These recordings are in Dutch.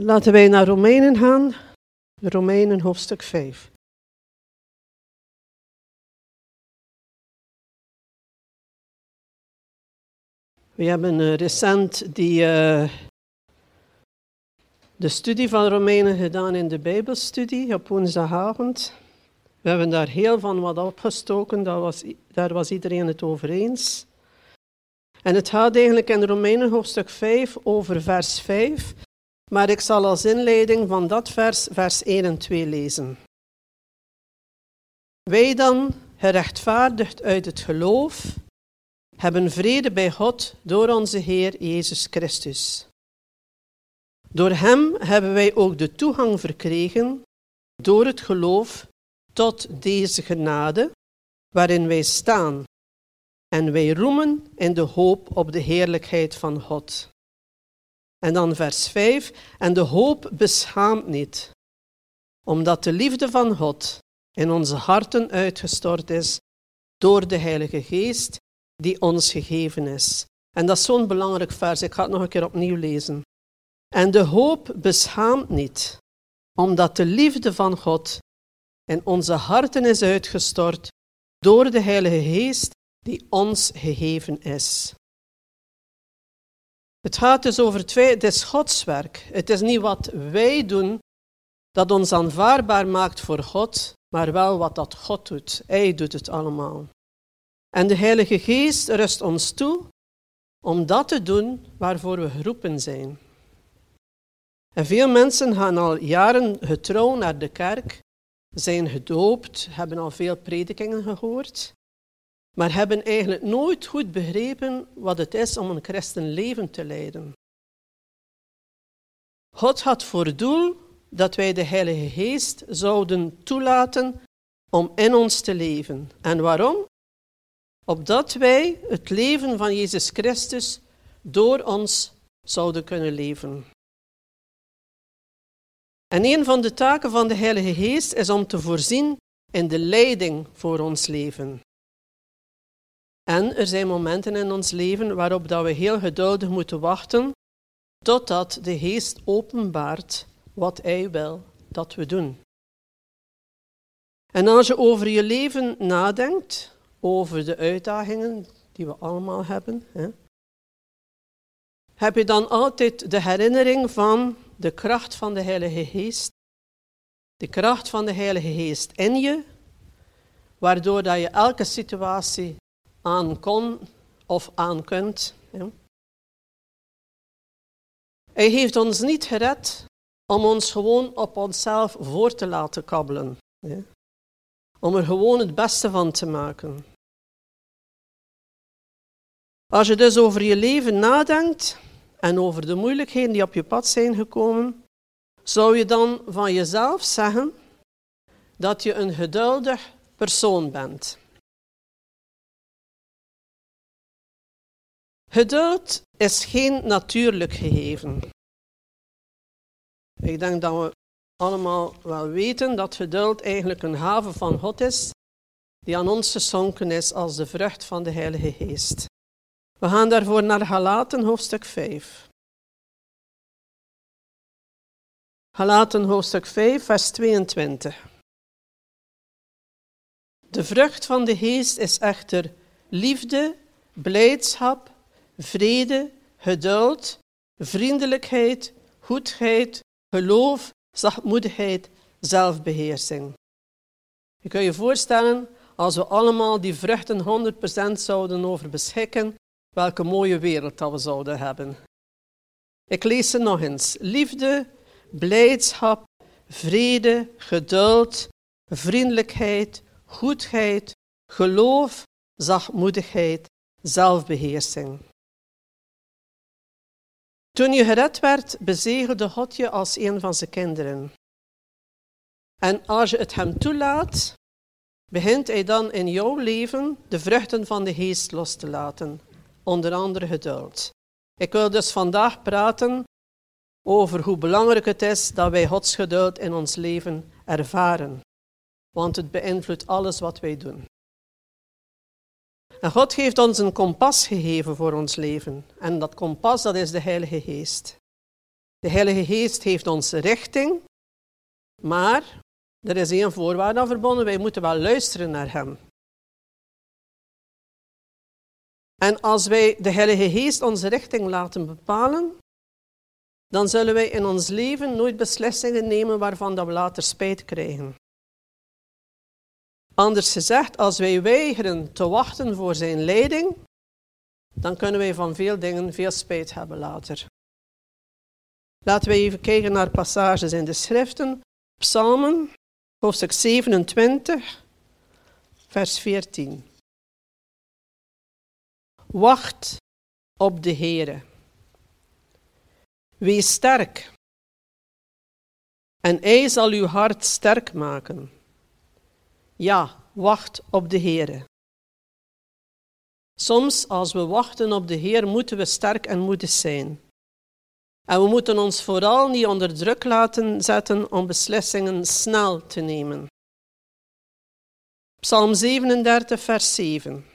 Laten wij naar Romeinen gaan. Romeinen hoofdstuk 5. We hebben uh, recent die, uh, de studie van Romeinen gedaan in de Bijbelstudie op woensdagavond. We hebben daar heel van wat opgestoken, daar was, daar was iedereen het over eens. En het gaat eigenlijk in Romeinen hoofdstuk 5 over vers 5, maar ik zal als inleiding van dat vers, vers 1 en 2 lezen. Wij dan, gerechtvaardigd uit het geloof, hebben vrede bij God door onze Heer Jezus Christus. Door Hem hebben wij ook de toegang verkregen, door het geloof, tot deze genade, waarin wij staan. En wij roemen in de hoop op de heerlijkheid van God. En dan vers 5. En de hoop beschaamt niet, omdat de liefde van God in onze harten uitgestort is door de Heilige Geest die ons gegeven is. En dat is zo'n belangrijk vers, ik ga het nog een keer opnieuw lezen. En de hoop beschaamt niet, omdat de liefde van God in onze harten is uitgestort door de Heilige Geest die ons gegeven is. Het gaat dus over twee, het is Gods werk. Het is niet wat wij doen dat ons aanvaardbaar maakt voor God, maar wel wat dat God doet. Hij doet het allemaal. En de Heilige Geest rust ons toe om dat te doen waarvoor we geroepen zijn. En veel mensen gaan al jaren getrouw naar de kerk, zijn gedoopt, hebben al veel predikingen gehoord, maar hebben eigenlijk nooit goed begrepen wat het is om een christenleven te leiden. God had voor doel dat wij de Heilige Geest zouden toelaten om in ons te leven. En waarom? Opdat wij het leven van Jezus Christus door ons zouden kunnen leven. En een van de taken van de Heilige Geest is om te voorzien in de leiding voor ons leven. En er zijn momenten in ons leven waarop dat we heel geduldig moeten wachten totdat de Geest openbaart wat Hij wil dat we doen. En als je over je leven nadenkt, over de uitdagingen die we allemaal hebben, hè, heb je dan altijd de herinnering van de kracht van de Heilige Geest, de kracht van de Heilige Geest in je, waardoor dat je elke situatie aan kon of aan kunt. Hij heeft ons niet gered om ons gewoon op onszelf voor te laten kabbelen. Om er gewoon het beste van te maken. Als je dus over je leven nadenkt en over de moeilijkheden die op je pad zijn gekomen, zou je dan van jezelf zeggen dat je een geduldig persoon bent. Geduld is geen natuurlijk gegeven. Ik denk dat we allemaal wel weten dat geduld eigenlijk een haven van God is, die aan ons geschonken is als de vrucht van de Heilige Geest. We gaan daarvoor naar Galaten hoofdstuk 5. Galaten hoofdstuk 5, vers 22. De vrucht van de geest is echter liefde, blijdschap, vrede, geduld, vriendelijkheid, goedheid, geloof, zachtmoedigheid, zelfbeheersing. Je kunt je voorstellen, als we allemaal die vruchten 100% zouden over beschikken, welke mooie wereld dat we zouden hebben. Ik lees ze nog eens. Liefde, blijdschap, vrede, geduld, vriendelijkheid, goedheid, geloof, zachtmoedigheid, zelfbeheersing. Toen je gered werd, bezegelde God je als een van zijn kinderen. En als je het hem toelaat, begint hij dan in jouw leven de vruchten van de geest los te laten, onder andere geduld. Ik wil dus vandaag praten over hoe belangrijk het is dat wij Gods geduld in ons leven ervaren, want het beïnvloedt alles wat wij doen. En God heeft ons een kompas gegeven voor ons leven. En dat kompas, dat is de Heilige Geest. De Heilige Geest heeft ons richting, maar er is één voorwaarde aan verbonden. Wij moeten wel luisteren naar Hem. En als wij de Heilige Geest onze richting laten bepalen, dan zullen wij in ons leven nooit beslissingen nemen waarvan dat we later spijt krijgen. Anders gezegd, als wij weigeren te wachten voor zijn leiding, dan kunnen wij van veel dingen veel spijt hebben later. Laten we even kijken naar passages in de schriften. Psalmen, hoofdstuk 27, vers 14. Wacht op de Heere. Wees sterk. En hij zal uw hart sterk maken. Ja, wacht op de Heere. Soms, als we wachten op de Heer, moeten we sterk en moedig zijn. En we moeten ons vooral niet onder druk laten zetten om beslissingen snel te nemen. Psalm 37, vers 7.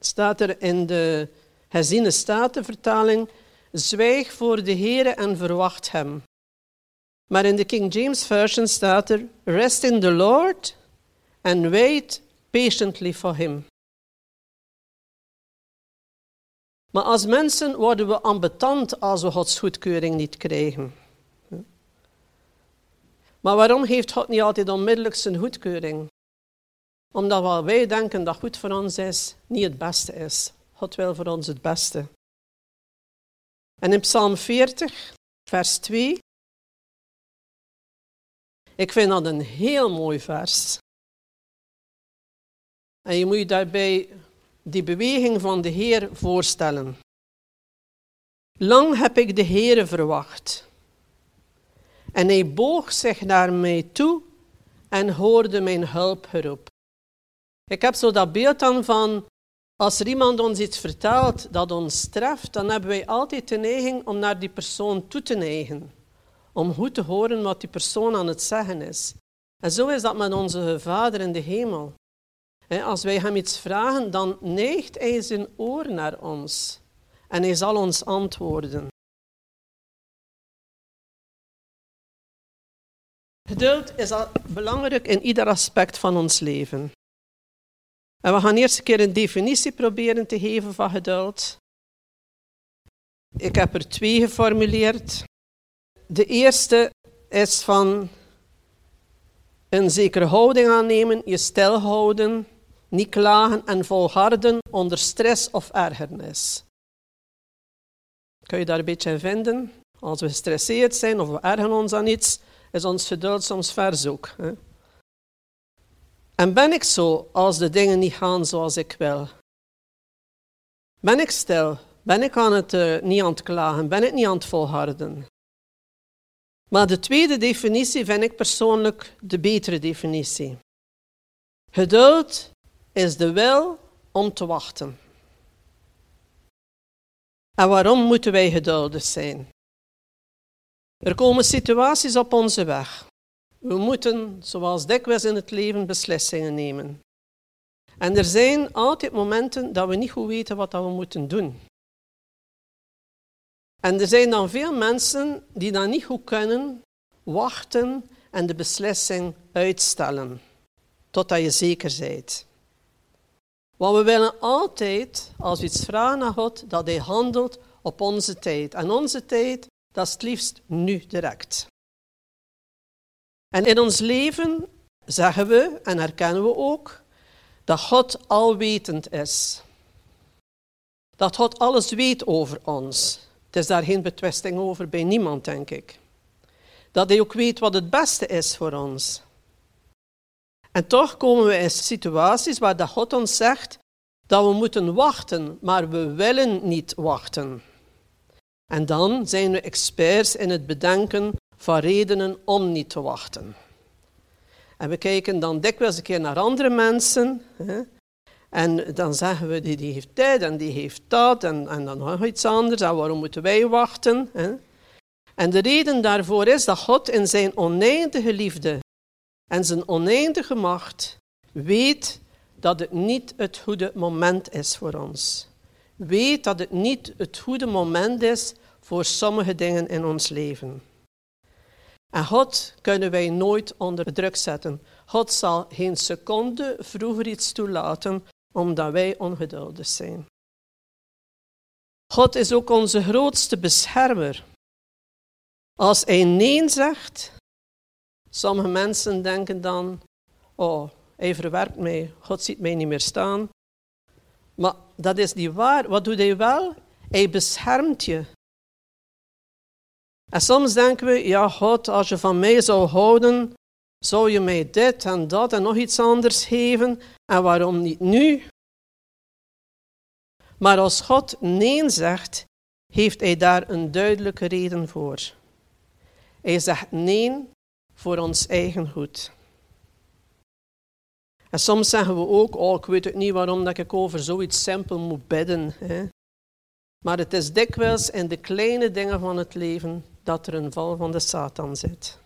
Staat er in de herziene statenvertaling: Zwijg voor de Heere en verwacht Hem. Maar in de King James Version staat er: Rest in the Lord and wait patiently for Him. Maar als mensen worden we ambetant als we Gods goedkeuring niet krijgen. Maar waarom heeft God niet altijd onmiddellijk zijn goedkeuring? Omdat wat wij denken dat goed voor ons is, niet het beste is. God wil voor ons het beste. En in Psalm 40, vers 2, ik vind dat een heel mooi vers. En je moet je daarbij die beweging van de Heer voorstellen. Lang heb ik de Heere verwacht. En hij boog zich naar mij toe en hoorde mijn hulpgeroep. Ik heb zo dat beeld dan van, als er iemand ons iets vertelt dat ons treft, dan hebben wij altijd de neiging om naar die persoon toe te neigen. Om goed te horen wat die persoon aan het zeggen is. En zo is dat met onze Vader in de hemel. Als wij hem iets vragen, dan neigt hij zijn oor naar ons en hij zal ons antwoorden. Geduld is belangrijk in ieder aspect van ons leven. En we gaan eerst een keer een definitie proberen te geven van geduld. Ik heb er twee geformuleerd. De eerste is van een zekere houding aannemen, je stilhouden, niet klagen en volharden onder stress of ergernis. Kun je daar een beetje in vinden? Als we gestresseerd zijn of we ergen ons aan iets, is ons geduld soms verzoek. Hè? En ben ik zo als de dingen niet gaan zoals ik wil? Ben ik stil? Ben ik aan het, uh, niet aan het klagen? Ben ik niet aan het volharden? Maar de tweede definitie vind ik persoonlijk de betere definitie. Geduld is de wil om te wachten. En waarom moeten wij geduldig zijn? Er komen situaties op onze weg. We moeten, zoals dikwijls in het leven, beslissingen nemen. En er zijn altijd momenten dat we niet goed weten wat we moeten doen. En er zijn dan veel mensen die dan niet goed kunnen wachten en de beslissing uitstellen, totdat je zeker bent. Want we willen altijd, als we iets vragen aan God, dat Hij handelt op onze tijd. En onze tijd, dat is het liefst nu direct. En in ons leven zeggen we en herkennen we ook dat God alwetend is. Dat God alles weet over ons. Het is daar geen betwisting over bij niemand, denk ik. Dat hij ook weet wat het beste is voor ons. En toch komen we in situaties waar dat God ons zegt dat we moeten wachten, maar we willen niet wachten. En dan zijn we experts in het bedenken van redenen om niet te wachten. En we kijken dan dikwijls een keer naar andere mensen. Hè, en dan zeggen we, die, die heeft dit en die heeft dat en, en dan nog iets anders. En waarom moeten wij wachten? Hè? En de reden daarvoor is dat God in zijn oneindige liefde en zijn oneindige macht weet dat het niet het goede moment is voor ons. weet dat het niet het goede moment is voor sommige dingen in ons leven. En God kunnen wij nooit onder druk zetten. God zal geen seconde vroeger iets toelaten omdat wij ongeduldig zijn. God is ook onze grootste beschermer. Als hij nee zegt, sommige mensen denken dan, oh, hij verwerpt mij, God ziet mij niet meer staan. Maar dat is niet waar. Wat doet hij wel? Hij beschermt je. En soms denken we, ja God, als je van mij zou houden, zou je mij dit en dat en nog iets anders geven. En waarom niet nu? Maar als God nee zegt, heeft hij daar een duidelijke reden voor. Hij zegt nee voor ons eigen goed. En soms zeggen we ook, oh, ik weet het niet waarom dat ik over zoiets simpel moet bidden. Hè. Maar het is dikwijls in de kleine dingen van het leven dat er een val van de Satan zit.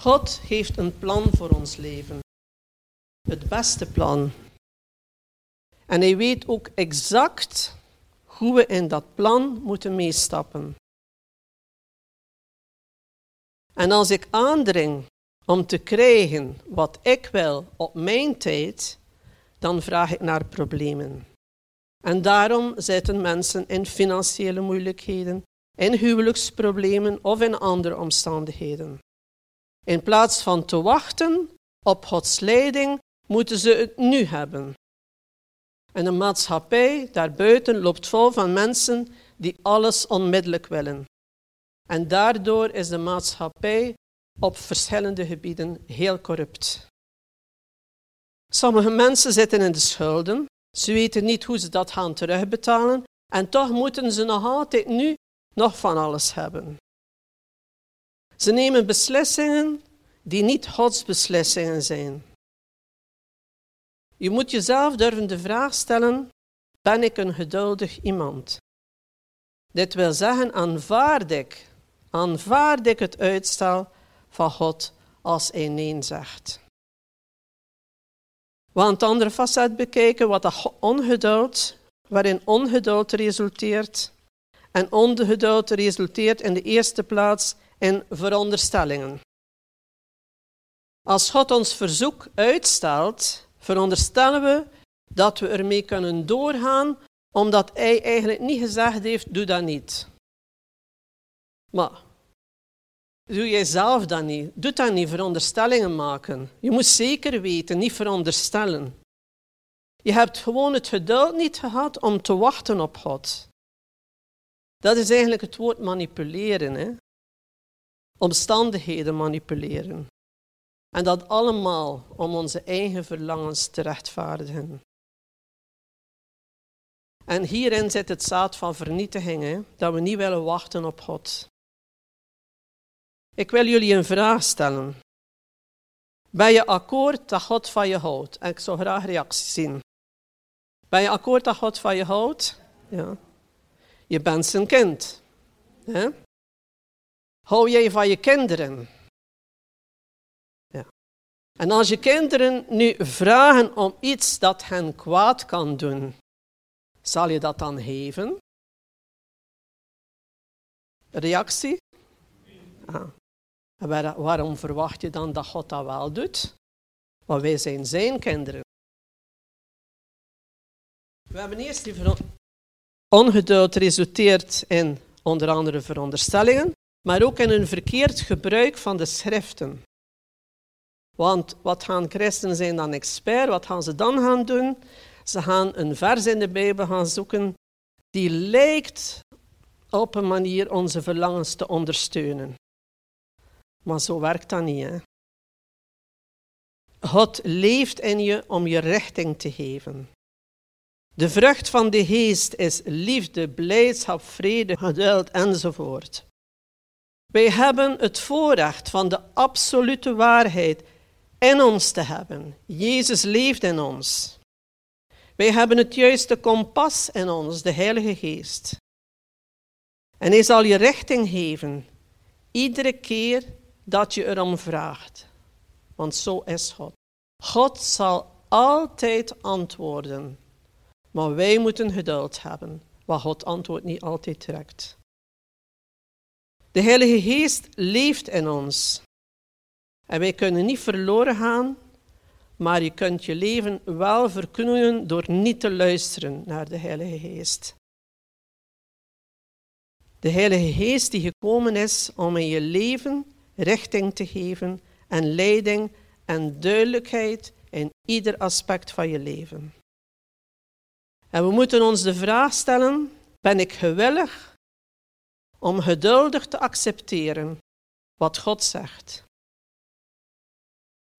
God heeft een plan voor ons leven. Het beste plan. En hij weet ook exact hoe we in dat plan moeten meestappen. En als ik aandring om te krijgen wat ik wil op mijn tijd, dan vraag ik naar problemen. En daarom zitten mensen in financiële moeilijkheden, in huwelijksproblemen of in andere omstandigheden. In plaats van te wachten op Gods leiding, moeten ze het nu hebben. En de maatschappij daarbuiten loopt vol van mensen die alles onmiddellijk willen. En daardoor is de maatschappij op verschillende gebieden heel corrupt. Sommige mensen zitten in de schulden, ze weten niet hoe ze dat gaan terugbetalen en toch moeten ze nog altijd nu nog van alles hebben. Ze nemen beslissingen die niet Gods beslissingen zijn. Je moet jezelf durven de vraag stellen: ben ik een geduldig iemand? Dit wil zeggen, aanvaard ik, aanvaard ik het uitstel van God als hij nee zegt. Het andere facet bekijken, wat dat ongeduld, waarin ongeduld resulteert. En ongeduld resulteert in de eerste plaats in veronderstellingen. Als God ons verzoek uitstelt, veronderstellen we dat we ermee kunnen doorgaan, omdat Hij eigenlijk niet gezegd heeft, doe dat niet. Maar Doe jij zelf dat niet. Doe dat niet, veronderstellingen maken. Je moet zeker weten, niet veronderstellen. Je hebt gewoon het geduld niet gehad om te wachten op God. Dat is eigenlijk het woord manipuleren. Hè? Omstandigheden manipuleren. En dat allemaal om onze eigen verlangens te rechtvaardigen. En hierin zit het zaad van vernietiging, dat we niet willen wachten op God. Ik wil jullie een vraag stellen. Ben je akkoord dat God van je houdt? En ik zou graag reacties zien. Ben je akkoord dat God van je houdt? Ja. Je bent zijn kind. Hè? Hou jij van je kinderen? Ja. En als je kinderen nu vragen om iets dat hen kwaad kan doen, zal je dat dan geven? Reactie? Ah. Waarom verwacht je dan dat God dat wel doet? Want wij zijn zijn kinderen. We hebben eerst die ongeduld resulteert in onder andere veronderstellingen, maar ook in een verkeerd gebruik van de schriften. Want wat gaan christenen zijn dan expert? Wat gaan ze dan gaan doen? Ze gaan een vers in de Bijbel gaan zoeken die lijkt op een manier onze verlangens te ondersteunen. Maar zo werkt dat niet. Hè? God leeft in je om je richting te geven. De vrucht van de geest is liefde, blijdschap, vrede, geduld enzovoort. Wij hebben het voorrecht van de absolute waarheid in ons te hebben. Jezus leeft in ons. Wij hebben het juiste kompas in ons, de Heilige Geest. En hij zal je richting geven, iedere keer dat je erom vraagt. Want zo is God. God zal altijd antwoorden Maar wij moeten geduld hebben, wat God antwoord niet altijd trekt. De Heilige Geest leeft in ons. En wij kunnen niet verloren gaan, maar je kunt je leven wel verknoeien door niet te luisteren naar de Heilige Geest. De Heilige Geest die gekomen is om in je leven richting te geven en leiding en duidelijkheid in ieder aspect van je leven. En we moeten ons de vraag stellen, ben ik gewillig om geduldig te accepteren wat God zegt?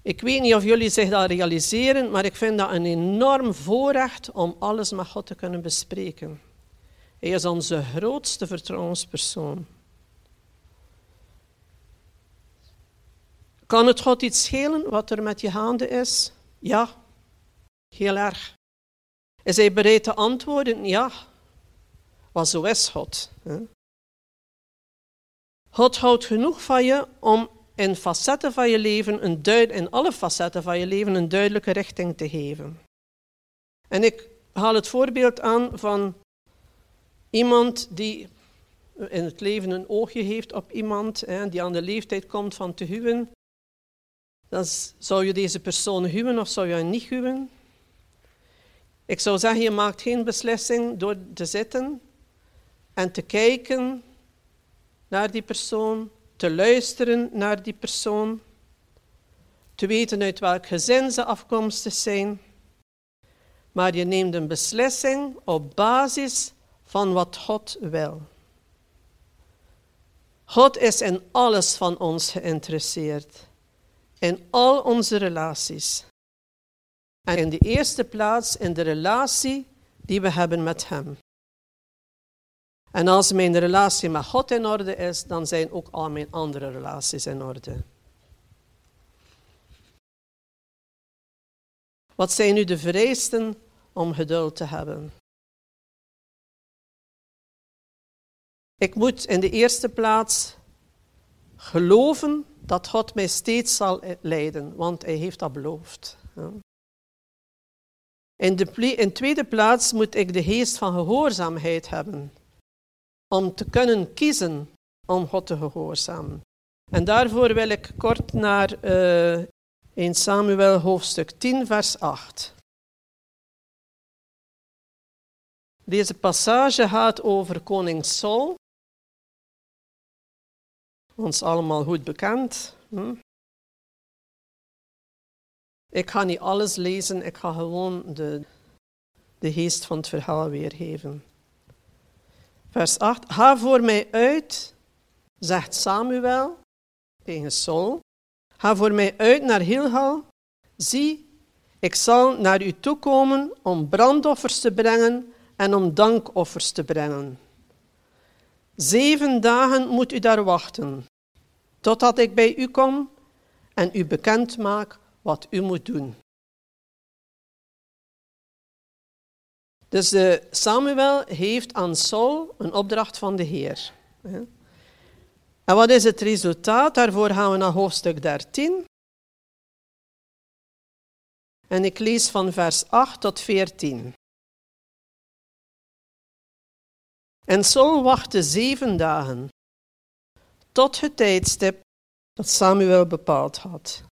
Ik weet niet of jullie zich dat realiseren, maar ik vind dat een enorm voorrecht om alles met God te kunnen bespreken. Hij is onze grootste vertrouwenspersoon. Kan het God iets schelen wat er met je handen is? Ja, heel erg. Is hij bereid te antwoorden? Ja. Want zo is God. God houdt genoeg van je om in facetten van je leven, een duid, in alle facetten van je leven, een duidelijke richting te geven. En ik haal het voorbeeld aan van iemand die in het leven een oogje heeft op iemand, hè, die aan de leeftijd komt van te huwen. Dan zou je deze persoon huwen of zou je hem niet huwen? Ik zou zeggen, je maakt geen beslissing door te zitten en te kijken naar die persoon, te luisteren naar die persoon, te weten uit welk gezin ze afkomstig zijn. Maar je neemt een beslissing op basis van wat God wil. God is in alles van ons geïnteresseerd, in al onze relaties. En in de eerste plaats in de relatie die we hebben met Hem. En als mijn relatie met God in orde is, dan zijn ook al mijn andere relaties in orde. Wat zijn nu de vereisten om geduld te hebben? Ik moet in de eerste plaats geloven dat God mij steeds zal leiden, want Hij heeft dat beloofd. In de tweede plaats moet ik de geest van gehoorzaamheid hebben om te kunnen kiezen om God te gehoorzamen. En daarvoor wil ik kort naar uh, eh, 1 Samuel hoofdstuk 10, vers 8. Deze passage gaat over koning Saul. Ons allemaal goed bekend. Ik ga niet alles lezen, ik ga gewoon de, de geest van het verhaal weergeven. Vers 8. Ga voor mij uit, zegt Samuel tegen Saul. Ga voor mij uit naar Hilgal. Zie, ik zal naar u toekomen om brandoffers te brengen en om dankoffers te brengen. Zeven dagen moet u daar wachten, totdat ik bij u kom en u bekend maak wat u moet doen. Dus de Samuel heeft aan Saul een opdracht van de Heer. En wat is het resultaat? Daarvoor gaan we naar hoofdstuk 13. En ik lees van vers 8 tot 14. En Saul wachtte zeven dagen, tot het tijdstip dat Samuel bepaald had.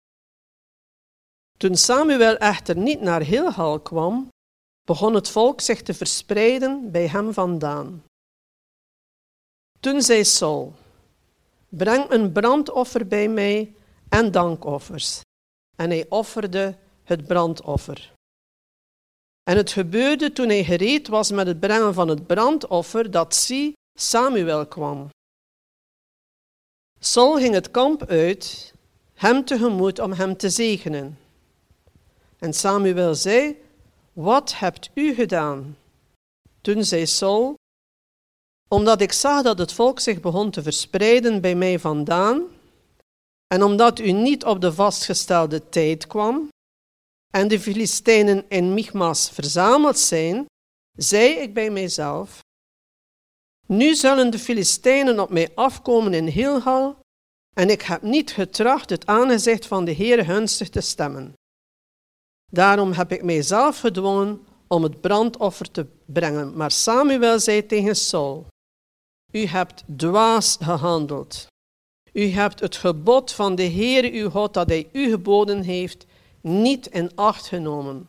Toen Samuel echter niet naar Hilhal kwam, begon het volk zich te verspreiden bij hem vandaan. Toen zei Saul, breng een brandoffer bij mij en dankoffers. En hij offerde het brandoffer. En het gebeurde toen hij gereed was met het brengen van het brandoffer, dat zie Samuel kwam. Saul ging het kamp uit, hem tegemoet om hem te zegenen. En Samuel zei, wat hebt u gedaan? Toen zei Saul, omdat ik zag dat het volk zich begon te verspreiden bij mij vandaan, en omdat u niet op de vastgestelde tijd kwam, en de Filistijnen in Michmas verzameld zijn, zei ik bij mijzelf, nu zullen de Filistijnen op mij afkomen in Hilgal, en ik heb niet getracht het aangezicht van de Heer gunstig te stemmen. Daarom heb ik mijzelf gedwongen om het brandoffer te brengen. Maar Samuel zei tegen Saul, u hebt dwaas gehandeld. U hebt het gebod van de Heere uw God dat hij u geboden heeft, niet in acht genomen.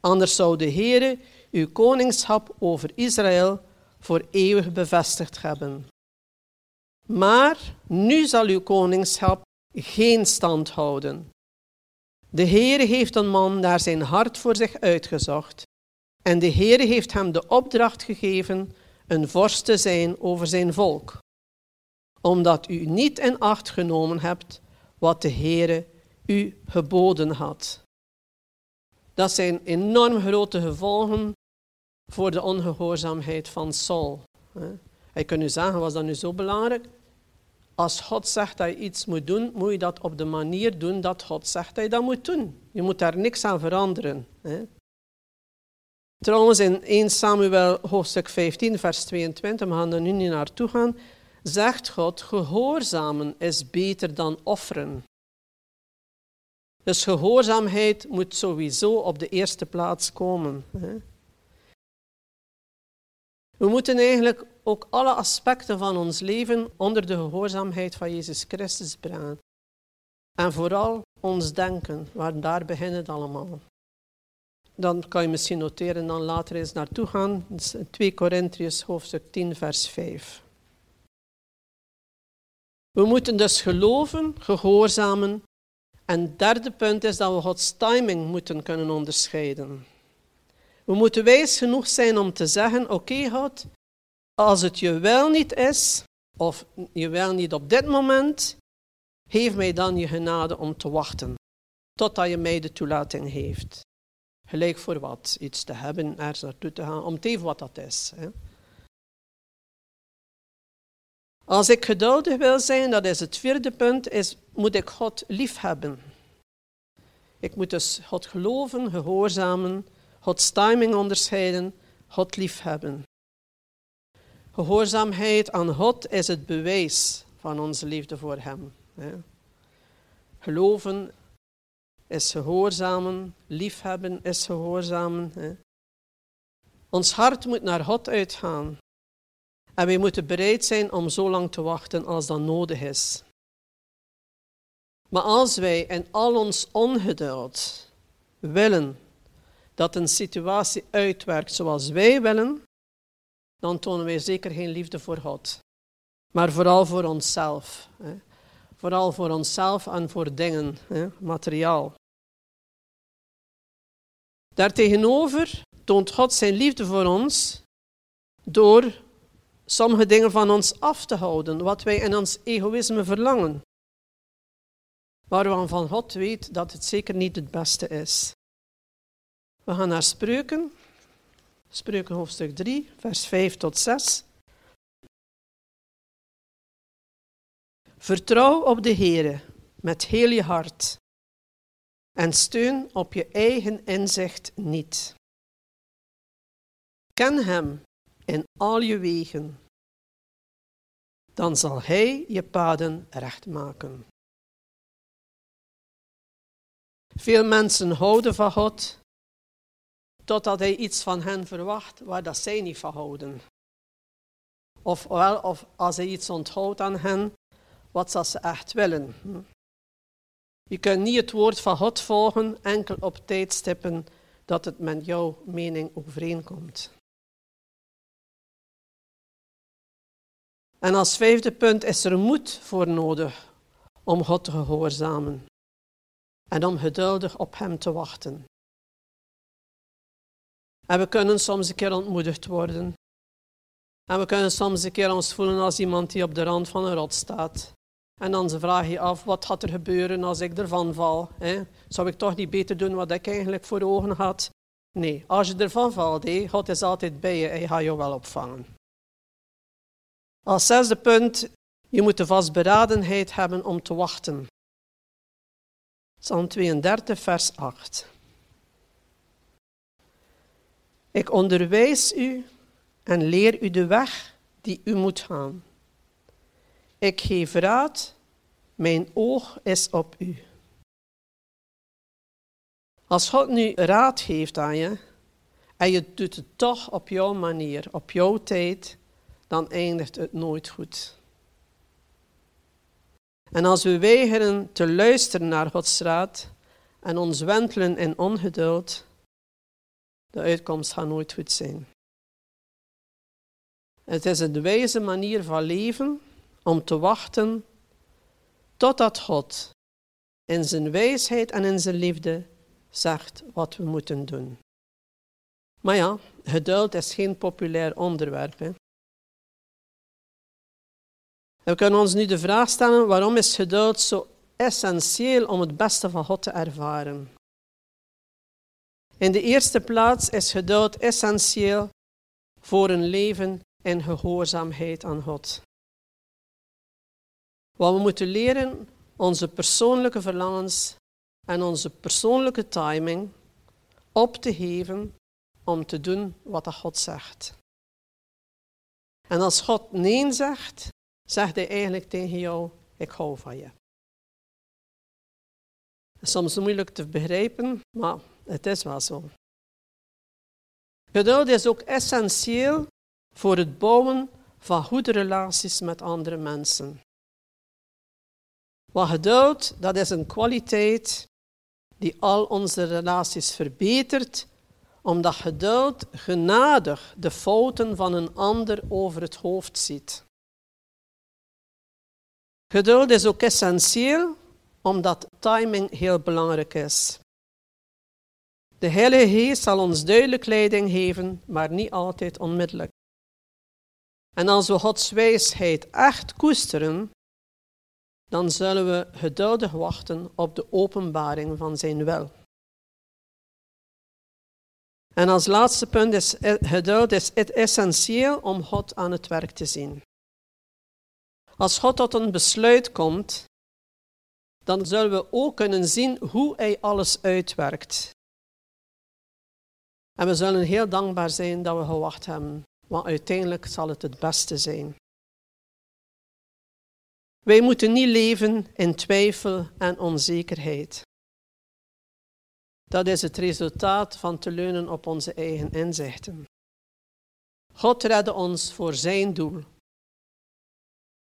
Anders zou de Heere uw koningschap over Israël voor eeuwig bevestigd hebben. Maar nu zal uw koningschap geen stand houden. De Heere heeft een man naar zijn hart voor zich uitgezocht, en de Heere heeft hem de opdracht gegeven een vorst te zijn over zijn volk, omdat u niet in acht genomen hebt wat de Heere u geboden had. Dat zijn enorm grote gevolgen voor de ongehoorzaamheid van Saul. Hij kan u zeggen, was dat nu zo belangrijk? Als God zegt dat je iets moet doen, moet je dat op de manier doen dat God zegt dat je dat moet doen. Je moet daar niks aan veranderen. Hè? Trouwens, in 1 Samuel hoofdstuk 15, vers 22, we gaan er nu niet naartoe gaan, zegt God, gehoorzamen is beter dan offeren. Dus gehoorzaamheid moet sowieso op de eerste plaats komen. Hè? We moeten eigenlijk ook alle aspecten van ons leven onder de gehoorzaamheid van Jezus Christus brengen. En vooral ons denken, waar daar begint het allemaal. Dan kan je misschien noteren, dan later eens naartoe gaan. 2 Korintiërs hoofdstuk 10, vers 5. We moeten dus geloven, gehoorzamen. En het derde punt is dat we Gods timing moeten kunnen onderscheiden. We moeten wijs genoeg zijn om te zeggen: Oké, God, als het je wel niet is, of je wel niet op dit moment, geef mij dan je genade om te wachten, totdat je mij de toelating heeft. Gelijk voor wat? Iets te hebben, ergens naartoe te gaan, om te even wat dat is. Hè. Als ik geduldig wil zijn, dat is het vierde punt, is, moet ik God lief hebben. Ik moet dus God geloven, gehoorzamen, Gods timing onderscheiden, God lief hebben. Gehoorzaamheid aan God is het bewijs van onze liefde voor Hem. Geloven is gehoorzamen, liefhebben is gehoorzamen. Ons hart moet naar God uitgaan. En wij moeten bereid zijn om zo lang te wachten als dat nodig is. Maar als wij in al ons ongeduld willen dat een situatie uitwerkt zoals wij willen, dan tonen wij zeker geen liefde voor God. Maar vooral voor onszelf. Hè. Vooral voor onszelf en voor dingen, hè, materiaal. Daartegenover toont God zijn liefde voor ons door sommige dingen van ons af te houden, wat wij in ons egoïsme verlangen. Waar we van God weten dat het zeker niet het beste is. We gaan naar spreuken. Spreuken hoofdstuk 3, vers 5 tot 6. Vertrouw op de Heere met heel je hart en steun op je eigen inzicht niet. Ken Hem in al je wegen, dan zal Hij je paden recht maken. Veel mensen houden van God, totdat hij iets van hen verwacht waar dat zij niet van houden. Of, wel, of als hij iets onthoudt aan hen, wat ze echt willen. Je kunt niet het woord van God volgen enkel op tijdstippen dat het met jouw mening overeenkomt. En als vijfde punt is er moed voor nodig om God te gehoorzamen en om geduldig op Hem te wachten. En we kunnen soms een keer ontmoedigd worden. En we kunnen soms een keer ons voelen als iemand die op de rand van een rot staat. En dan vraag je af, wat gaat er gebeuren als ik ervan val? Hè? Zou ik toch niet beter doen wat ik eigenlijk voor ogen had? Nee, als je ervan valt, God is altijd bij je hij gaat je wel opvangen. Als zesde punt, je moet de vastberadenheid hebben om te wachten. Psalm 32, vers 8. Ik onderwijs u en leer u de weg die u moet gaan. Ik geef raad, mijn oog is op u. Als God nu raad geeft aan je, en je doet het toch op jouw manier, op jouw tijd, dan eindigt het nooit goed. En als we weigeren te luisteren naar Gods raad en ons wentelen in ongeduld, de uitkomst gaat nooit goed zijn. Het is een wijze manier van leven om te wachten totdat God in zijn wijsheid en in zijn liefde zegt wat we moeten doen. Maar ja, geduld is geen populair onderwerp. We kunnen ons nu de vraag stellen, waarom is geduld zo essentieel om het beste van God te ervaren? In de eerste plaats is geduld essentieel voor een leven in gehoorzaamheid aan God. Wat we moeten leren, onze persoonlijke verlangens en onze persoonlijke timing op te geven om te doen wat God zegt. En als God nee zegt, zegt hij eigenlijk tegen jou, ik hou van je. Soms moeilijk te begrijpen, maar het is wel zo. Geduld is ook essentieel voor het bouwen van goede relaties met andere mensen. Wat geduld, dat is een kwaliteit die al onze relaties verbetert, omdat geduld genadig de fouten van een ander over het hoofd ziet. Geduld is ook essentieel, omdat timing heel belangrijk is. De Heilige Geest zal ons duidelijk leiding geven, maar niet altijd onmiddellijk. En als we Gods wijsheid echt koesteren, dan zullen we geduldig wachten op de openbaring van zijn wil. En als laatste punt is geduld is het essentieel om God aan het werk te zien. Als God tot een besluit komt, dan zullen we ook kunnen zien hoe Hij alles uitwerkt. En we zullen heel dankbaar zijn dat we gewacht hebben, want uiteindelijk zal het het beste zijn. Wij moeten niet leven in twijfel en onzekerheid. Dat is het resultaat van te leunen op onze eigen inzichten. God redde ons voor zijn doel.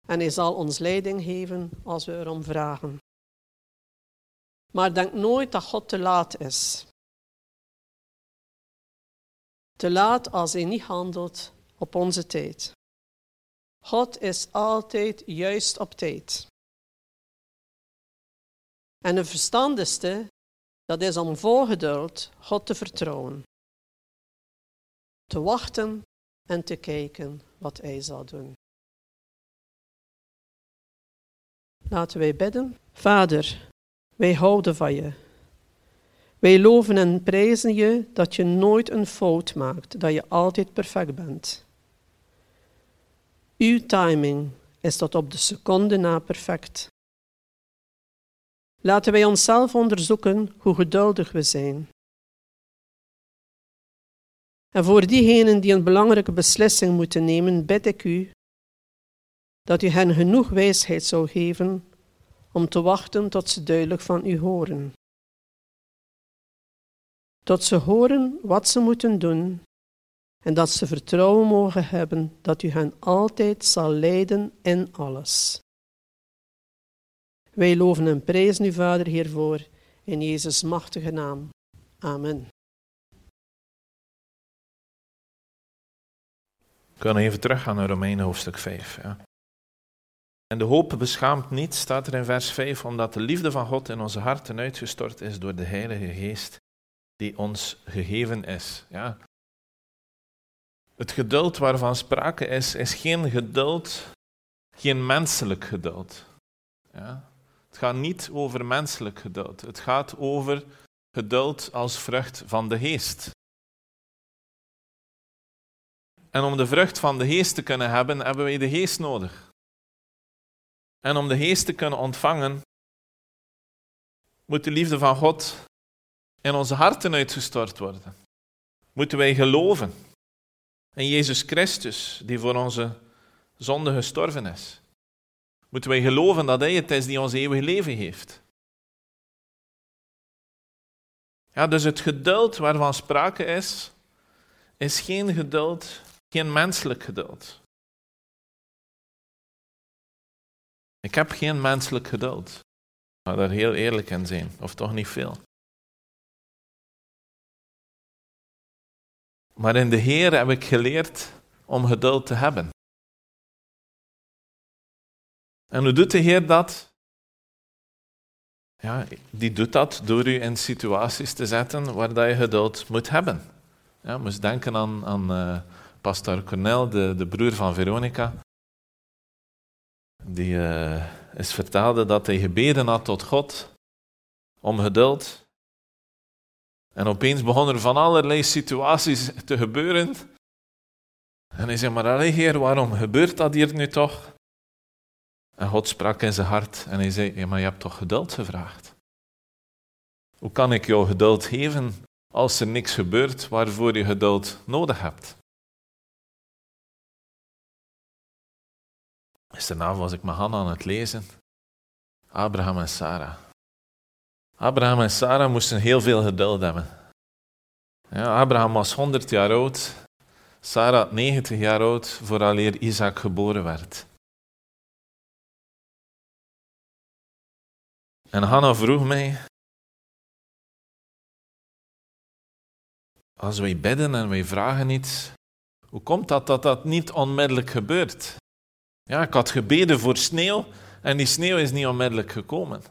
En hij zal ons leiding geven als we erom vragen. Maar denk nooit dat God te laat is. Te laat als hij niet handelt op onze tijd. God is altijd juist op tijd. En de verstandigste, dat is om vol geduld God te vertrouwen. Te wachten en te kijken wat Hij zal doen. Laten wij bidden. Vader, wij houden van je. Wij loven en prijzen je dat je nooit een fout maakt, dat je altijd perfect bent. Uw timing is tot op de seconde na perfect. Laten wij onszelf onderzoeken hoe geduldig we zijn. En voor diegenen die een belangrijke beslissing moeten nemen, bid ik u dat u hen genoeg wijsheid zou geven om te wachten tot ze duidelijk van u horen. Tot ze horen wat ze moeten doen en dat ze vertrouwen mogen hebben dat u hen altijd zal leiden in alles. Wij loven en prijzen u, Vader, hiervoor, in Jezus' machtige naam. Amen. We kunnen even teruggaan naar Romeinen hoofdstuk 5. Ja. En de hoop beschaamt niet, staat er in vers 5, omdat de liefde van God in onze harten uitgestort is door de Heilige Geest die ons gegeven is. Ja. Het geduld waarvan sprake is, is geen geduld, geen menselijk geduld. Ja. Het gaat niet over menselijk geduld. Het gaat over geduld als vrucht van de geest. En om de vrucht van de geest te kunnen hebben, hebben wij de geest nodig. En om de geest te kunnen ontvangen, moet de liefde van God in onze harten uitgestort worden. Moeten wij geloven in Jezus Christus, die voor onze zonde gestorven is. Moeten wij geloven dat Hij het is die ons eeuwig leven heeft. Ja, dus het geduld waarvan sprake is, is geen geduld, geen menselijk geduld. Ik heb geen menselijk geduld. Ik ga daar heel eerlijk in zijn, of toch niet veel. Maar in de Heer heb ik geleerd om geduld te hebben. En hoe doet de Heer dat? Ja, die doet dat door u in situaties te zetten waar dat je geduld moet hebben. Ja, moest denken aan, aan uh, pastor Cornel, de, de broer van Veronica. Die uh, is vertelde dat hij gebeden had tot God om geduld. En opeens begonnen er van allerlei situaties te gebeuren. En hij zei, maar allee heer, waarom gebeurt dat hier nu toch? En God sprak in zijn hart en hij zei, maar je hebt toch geduld gevraagd? Hoe kan ik jou geduld geven als er niks gebeurt waarvoor je geduld nodig hebt? Gisteravond was ik mijn hand aan het lezen. Abraham en Sarah. Abraham en Sarah moesten heel veel geduld hebben. Ja, Abraham was 100 jaar oud, Sarah 90 jaar oud, vooraleer Isaac geboren werd. En Hanna vroeg mij, als wij bidden en wij vragen iets, hoe komt dat dat dat niet onmiddellijk gebeurt? Ja, ik had gebeden voor sneeuw en die sneeuw is niet onmiddellijk gekomen.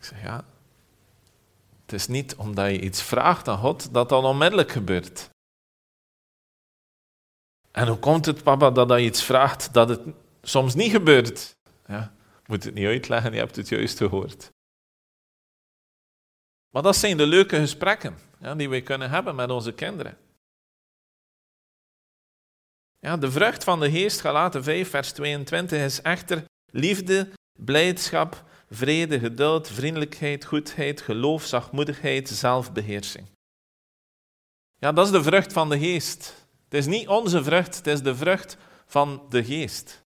Ik zeg ja, het is niet omdat je iets vraagt aan God dat dat onmiddellijk gebeurt. En hoe komt het, papa, dat je iets vraagt dat het soms niet gebeurt? Ja, moet het niet uitleggen, je hebt het juist gehoord. Maar dat zijn de leuke gesprekken die we kunnen hebben met onze kinderen. Ja, de vrucht van de geest, Galaten 5, vers 22, is echter liefde, blijdschap, vrede, geduld, vriendelijkheid, goedheid, geloof, zachtmoedigheid, zelfbeheersing. Ja, dat is de vrucht van de geest. Het is niet onze vrucht, het is de vrucht van de geest.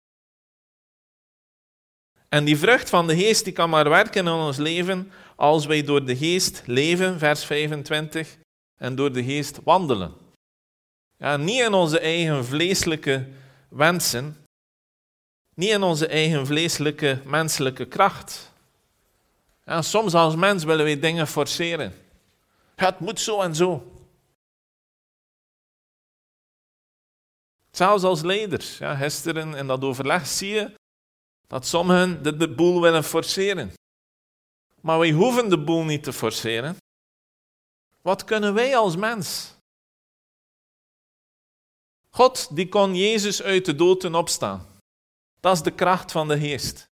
En die vrucht van de geest die kan maar werken in ons leven als wij door de geest leven, vers 25, en door de geest wandelen. Ja, niet in onze eigen vleeselijke wensen, niet in onze eigen vleeselijke menselijke kracht. Ja, soms als mens willen we dingen forceren. het moet zo en zo. Zelfs als leiders. Ja, gisteren in dat overleg zie je dat sommigen de, boel willen forceren. Maar wij hoeven de boel niet te forceren. Wat kunnen wij als mens? God die kon Jezus uit de dood opstaan. Dat is de kracht van de geest.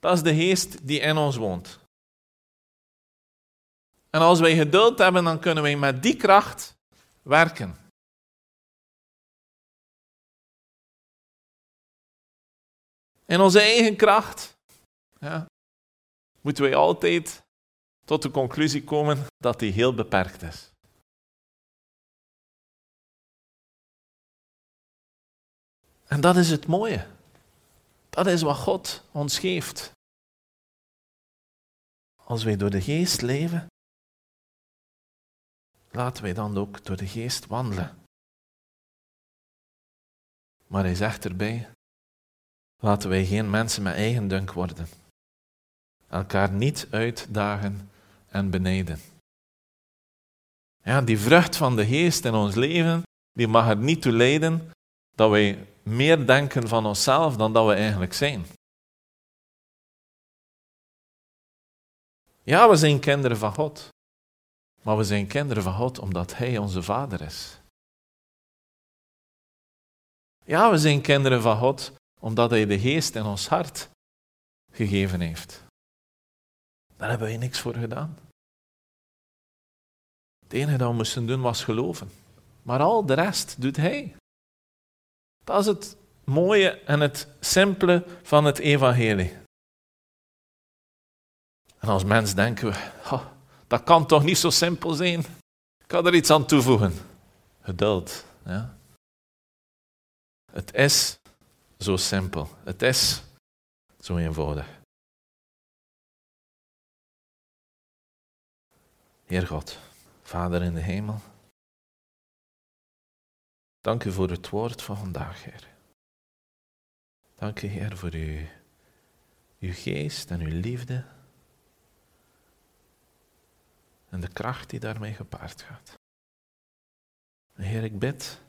Dat is de geest die in ons woont. En als wij geduld hebben, dan kunnen wij met die kracht werken. In onze eigen kracht ja, moeten wij altijd tot de conclusie komen dat die heel beperkt is. En dat is het mooie. Dat is wat God ons geeft. Als wij door de geest leven, laten wij dan ook door de geest wandelen. Maar hij zegt erbij, laten wij geen mensen met eigen dunk worden. Elkaar niet uitdagen en beneden. Ja, die vrucht van de geest in ons leven, die mag er niet toe leiden dat wij meer denken van onszelf dan dat we eigenlijk zijn. Ja, we zijn kinderen van God. Maar we zijn kinderen van God omdat Hij onze Vader is. Ja, we zijn kinderen van God omdat Hij de geest in ons hart gegeven heeft. Daar hebben wij niks voor gedaan. Het enige dat we moesten doen was geloven. Maar al de rest doet Hij. Dat is het mooie en het simpele van het evangelie. En als mens denken we, oh, dat kan toch niet zo simpel zijn? Ik kan er iets aan toevoegen. Geduld. Ja. Het is zo simpel. Het is zo eenvoudig. Heer God, Vader in de hemel, dank u voor het woord van vandaag, Heer. Dank u, Heer, voor uw, uw geest en uw liefde en de kracht die daarmee gepaard gaat. Heer, ik bid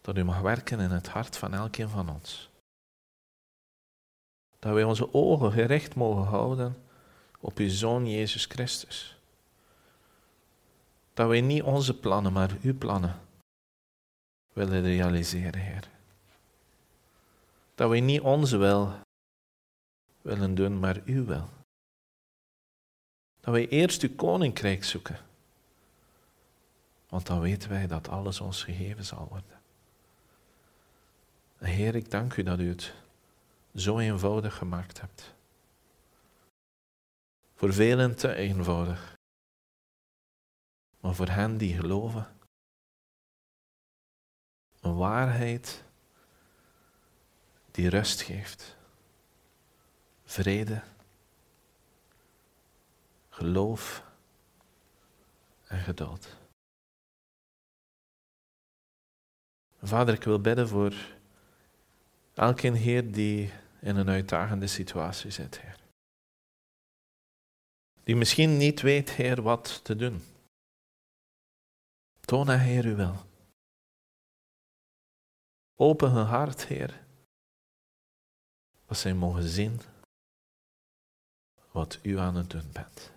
dat u mag werken in het hart van elkeen van ons. Dat wij onze ogen gericht mogen houden op uw Zoon Jezus Christus. Dat wij niet onze plannen, maar uw plannen willen realiseren, Heer. Dat wij niet onze wil willen doen, maar uw wil. Dat wij eerst uw koninkrijk zoeken. Want dan weten wij dat alles ons gegeven zal worden. Heer, ik dank u dat u het zo eenvoudig gemaakt hebt. Voor velen te eenvoudig. Maar voor hen die geloven, een waarheid die rust geeft, vrede, geloof en geduld. Vader, ik wil bidden voor elke Heer die in een uitdagende situatie zit, Heer. Die misschien niet weet, Heer, wat te doen. Toon aan Heer u wel. Open hun hart, Heer, dat zij mogen zien wat u aan het doen bent.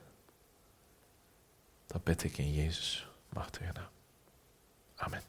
Dat bid ik in Jezus machtige naam. Amen.